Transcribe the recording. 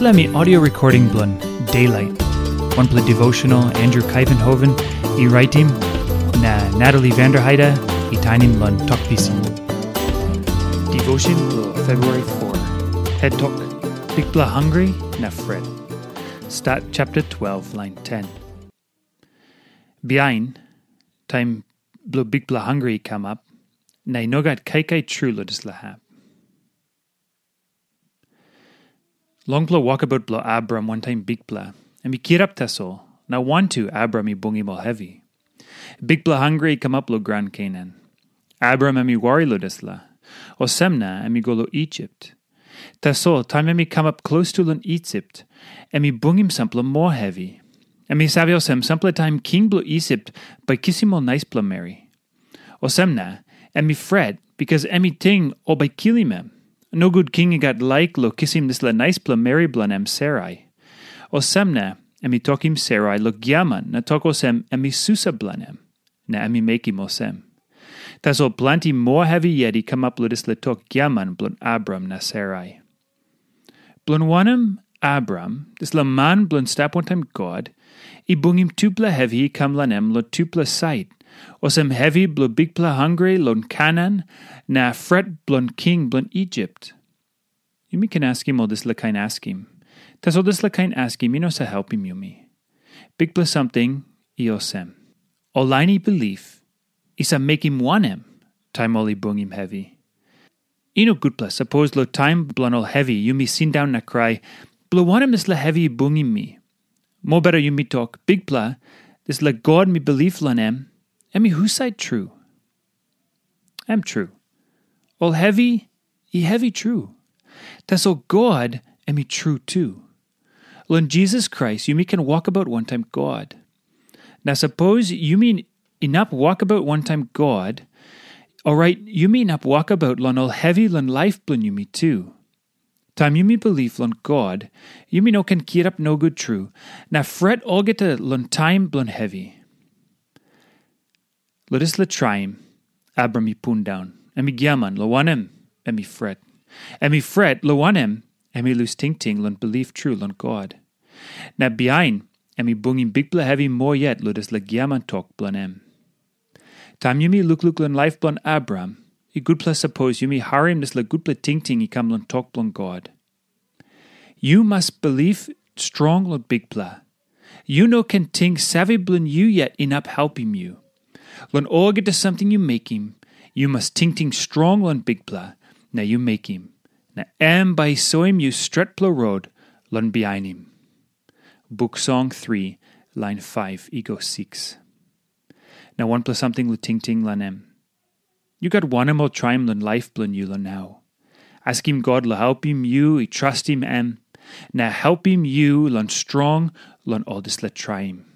Me audio recording blun Daylight. One play devotional Andrew Kuyvenhoven, e writing na Natalie Vanderheide, e tinin lun talk pisin. Devotion February 4. Head talk. Big bla hungry na Fred. Start chapter 12, line 10. Behind, time blo big bla hungry come up, na nogat kai kai true lahap. Long blo walkabout blo Abram one time big bla, and mi kirap taso, na want to Abram i bungi mal heavy. Big bla hungry come up lo Grand Canaan. Abram emi wari lo desla, o semna emi go lo Egypt. Taso time emi come up close to lon Egypt, emi bungim sample more heavy. Emi savio sem sample time king blo Egypt by kissimo nice bla Mary. O semna, emi fret because emi ting o by kilimem. No good king got like lo kissim this la nice pla Mary blanem Sarai. O semna, emi tokim Sarai lo gyaman na tokosem emi susa blanem. Na emi mekim osem. Tas o planti more heavy yeti come up ludis le tok gyaman blon Abram na Sarai. Blon Abram, this la man blon stap one time God, i bungim tupla heavy kam lanem lo tupla sight, Osem heavy blo big pla hungry lon Canaan, na fret blon king blon Egypt. Yumi can ask him all this lakain ask him. Tas all this lakain ask him, ino sa help him yumi. Big pla something, iosem. Olaini belief, isa make him one him, time oli bung him heavy. Ino good pla, suppose lo time blon all heavy, yumi sin down na cry, blo one him this la heavy bungim me. More better yumi talk, big pla, this la God me belief lanem, Emi whose side true? Am true. All heavy, e heavy true. Tas all God, emi true too. Lon Jesus Christ, you me can walk about one time God. Now suppose you mean enough walk about one time God. All right, you mean up walk about lon all heavy lon life blun you me too. Time you me believe lon God, you me no can keep up no good true. Now fret all get a lon time blun heavy. Lodis le traim, Abram i pun down, emi gyaman lo wanem, emi fret. Emi fret lo wanem, emi lose ting ting lon believe true lon God. Na behind, emi bungin big bla heavy more yet lodis le gyaman talk blanem. Tam yumi look lon life blon Abram, i good pla suppose yumi harim good pla ting ting i come lon talk blon God. You must believe strong lon big pla. You no can ting savvy blon you yet in up helping you. Lon orga to something you make him, you must ting ting strong lon big pla, na you make him. Na am by so him you stret pla road, lon behind him. Book Song 3, line 5, ego 6. Now one plus something lu ting ting lan em. You got one em him lon life blun you lon now. Ask him God lo help him you, i trust him em. Na help him you lon strong, lon all this let try him.